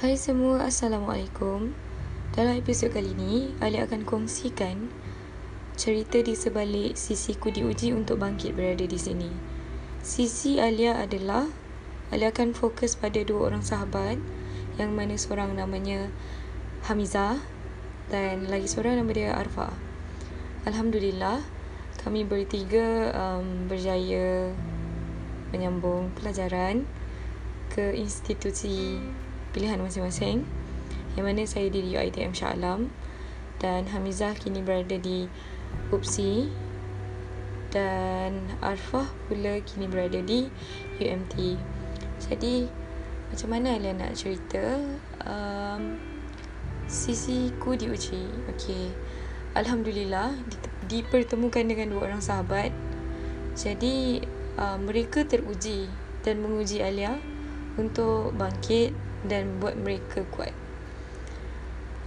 Hai semua, Assalamualaikum. Dalam episod kali ini, Ali akan kongsikan cerita di sebalik Sisiku diuji untuk bangkit berada di sini. Sisi Alia adalah Alia akan fokus pada dua orang sahabat yang mana seorang namanya Hamizah dan lagi seorang nama dia Arfa. Alhamdulillah, kami bertiga um, berjaya menyambung pelajaran ke institusi pilihan masing-masing yang mana saya di UiTM Shah Alam dan Hamizah kini berada di UPSI dan Arfah pula kini berada di UMT. Jadi macam mana Alia nak cerita um, sisiku diuji. Okey. Alhamdulillah dipertemukan dengan dua orang sahabat. Jadi uh, mereka teruji dan menguji Alia untuk bangkit dan buat mereka kuat.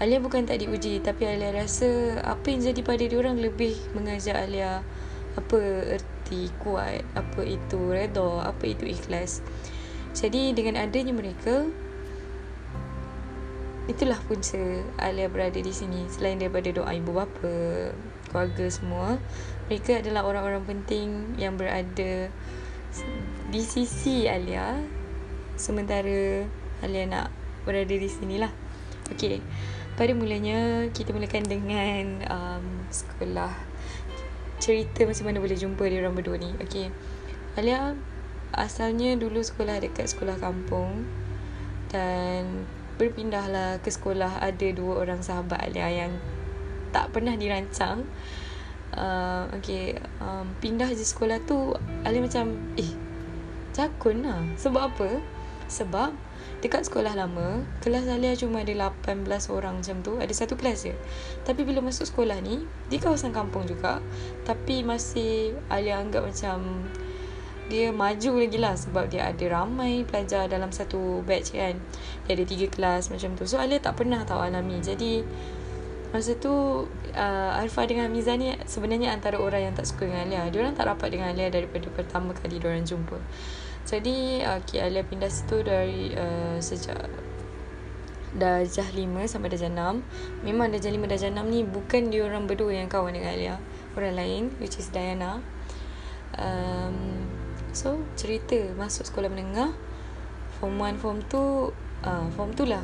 Alia bukan tak diuji tapi Alia rasa apa yang jadi pada dia orang lebih mengajar Alia apa erti kuat, apa itu redha, apa itu ikhlas. Jadi dengan adanya mereka itulah punca Alia berada di sini selain daripada doa ibu bapa, keluarga semua. Mereka adalah orang-orang penting yang berada di sisi Alia sementara Alia nak berada di sini lah. Okay. Pada mulanya, kita mulakan dengan um, sekolah. Cerita macam mana boleh jumpa dia orang berdua ni. Okay. Alia asalnya dulu sekolah dekat sekolah kampung. Dan berpindahlah ke sekolah ada dua orang sahabat Alia yang tak pernah dirancang. Uh, okay. Um, pindah je sekolah tu, Alia macam, eh, cakun lah. Sebab apa? Sebab dekat sekolah lama, kelas Alia cuma ada 18 orang macam tu, ada satu kelas je. Tapi bila masuk sekolah ni, di kawasan kampung juga, tapi masih Alia anggap macam dia maju lagi lah sebab dia ada ramai pelajar dalam satu batch kan. Dia ada tiga kelas macam tu. So Alia tak pernah tahu alami. Jadi masa tu uh, Arfa dengan Miza ni sebenarnya antara orang yang tak suka dengan Alia. Dia orang tak rapat dengan Alia daripada pertama kali dia orang jumpa. Jadi okay, Alia pindah situ dari uh, sejak Darjah 5 sampai Darjah 6 Memang Darjah 5 Darjah 6 ni Bukan dia orang berdua yang kawan dengan Alia. Orang lain Which is Diana. Um, So cerita Masuk sekolah menengah Form 1 Form 2 uh, Form 2 lah.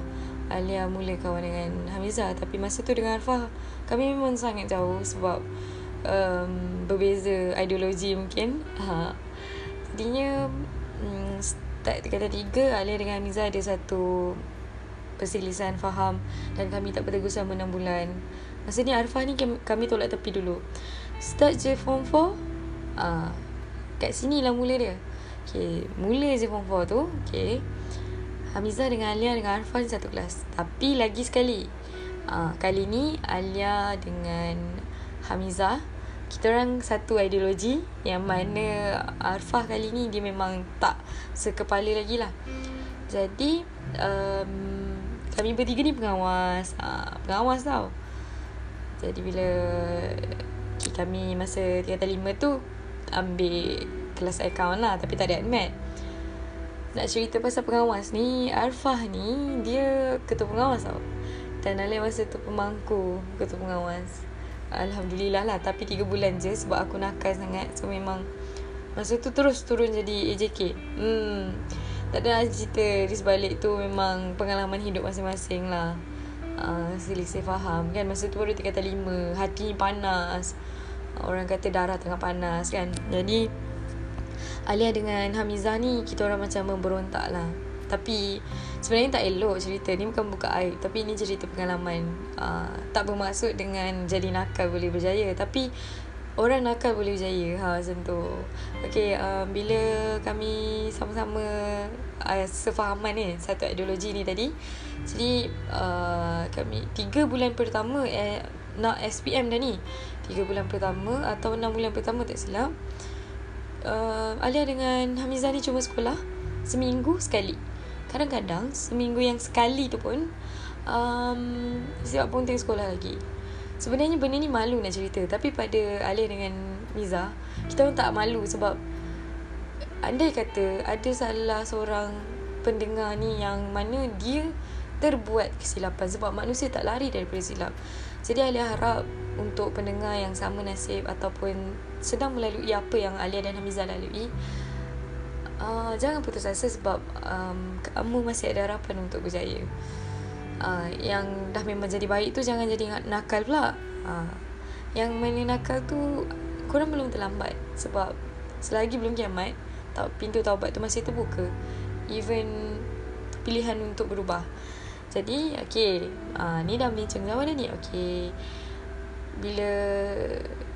Alia mula kawan dengan Hamizah Tapi masa tu dengan Arfah Kami memang sangat jauh Sebab um, Berbeza ideologi mungkin. Ha. Jadinya start kata tiga Alia dengan Amiza ada satu perselisihan faham dan kami tak bertegur selama 6 bulan. Masa ni Arfah ni kami tolak tepi dulu. Start je form 4. Ah, uh, kat sini lah mula dia. Okay, mula je form 4 tu. Okay. Hamiza dengan Alia dengan Arfah ni satu kelas. Tapi lagi sekali. Ah, uh, kali ni Alia dengan Hamiza kita orang satu ideologi yang mana Arfah kali ni dia memang tak sekepala lagi lah. Jadi um, kami bertiga ni pengawas. Uh, pengawas tau. Jadi bila kami masa tingkatan lima tu ambil kelas account lah tapi tak ada admit. Nak cerita pasal pengawas ni, Arfah ni dia ketua pengawas tau. Dan Alia masa tu pemangku ketua pengawas. Alhamdulillah lah Tapi 3 bulan je Sebab aku nakal sangat. So memang Masa tu terus turun jadi AJK hmm. Tak ada lah cerita Di sebalik tu memang Pengalaman hidup masing-masing lah. Uh, Selisih faham. Kan Masa tu baru kata lima Hati panas. Orang kata darah tengah panas kan? Jadi Alia dengan Hamizah ni Kita orang macam memberontak lah. Tapi sebenarnya tak elok cerita ni bukan buka aib. Tapi ini cerita pengalaman. Uh, tak bermaksud dengan jadi nakal boleh berjaya. Tapi orang nakal boleh berjaya. Ha macam tu. Okey uh, bila kami sama-sama uh, sefahaman ni satu ideologi ni tadi. Jadi uh, kami tiga bulan pertama eh, nak SPM dah ni. Tiga bulan pertama atau enam bulan pertama tak silap. Uh, Alia dengan Hamizah ni cuma sekolah seminggu sekali kadang-kadang seminggu yang sekali tu pun um, sebab pun tengah sekolah lagi sebenarnya benda ni malu nak cerita tapi pada Alia dengan Miza kita pun tak malu sebab andai kata ada salah seorang pendengar ni yang mana dia terbuat kesilapan sebab manusia tak lari daripada silap. Jadi Alia harap untuk pendengar yang sama nasib ataupun sedang melalui apa yang Alia dan Hamizah lalui uh, jangan putus asa sebab um, kamu masih ada harapan untuk berjaya. Uh, yang dah memang jadi baik tu jangan jadi nakal pula. Uh, yang mana nakal tu korang belum terlambat sebab selagi belum kiamat pintu taubat tu masih terbuka even pilihan untuk berubah jadi okay uh, Ni dah bincang dah ni Okay Bila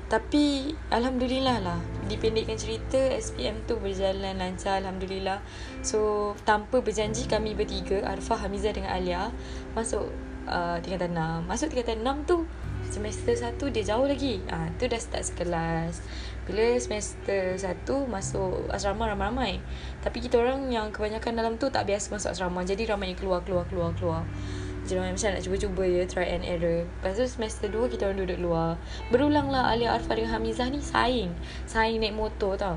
Tapi Alhamdulillah lah. Dipendekkan cerita SPM tu berjalan lancar Alhamdulillah. So Tanpa berjanji kami bertiga Arfah, Hamizah dengan Alia Masuk uh, Tingkatan 6 Masuk tingkatan 6 tu Semester 1 dia jauh lagi. Ah, uh, Tu dah start sekelas. Bila semester satu masuk asrama ramai-ramai. Tapi kita orang yang kebanyakan dalam tu tak biasa masuk asrama. Jadi ramai yang keluar, keluar, keluar, keluar Ramai macam nak cuba-cuba je, try and error. Lepas tu semester dua kita orang duduk luar. Berulang lah Alia Arfa dengan Hamizah ni saing. Saing naik motor tau.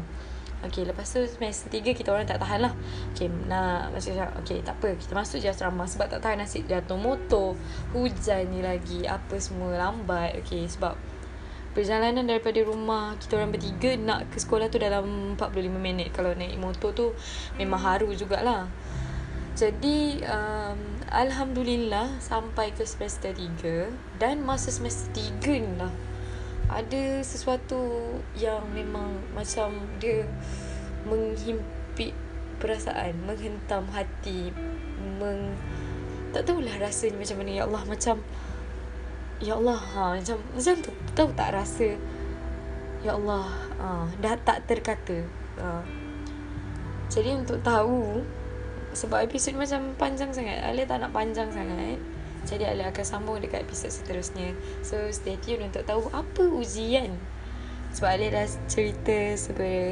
Okay, lepas tu semester tiga kita orang tak tahan lah. Okay, nak macam macam Okay, tak apa. Kita masuk je asrama Sebab tak tahan nasib jatuh motor. Hujan ni lagi Apa semua lambat. Okay, sebab perjalanan daripada rumah kita orang bertiga nak ke sekolah tu dalam 45 minit. Kalau naik motor tu memang haru jugalah jadi um, Alhamdulillah sampai ke semester 3 dan masa semester 3 ni lah. Ada sesuatu yang memang macam dia menghimpit perasaan menghentam hati meng tak tahulah rasanya macam mana. Ya Allah macam Ya Allah ha, macam, macam tu Tahu tak rasa? Ya Allah ha, Dah tak terkata ha. Jadi untuk tahu Sebab episod macam panjang sangat. Alia tak nak panjang sangat. Jadi Alia akan sambung dekat episod seterusnya. So stay tune untuk tahu Apa ujian. Sebab Alia dah cerita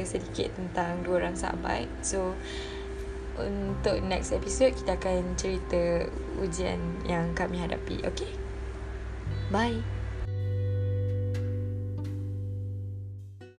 sedikit tentang Dua orang sahabat. So untuk next episode Kita akan cerita ujian yang kami hadapi. Okay Bye.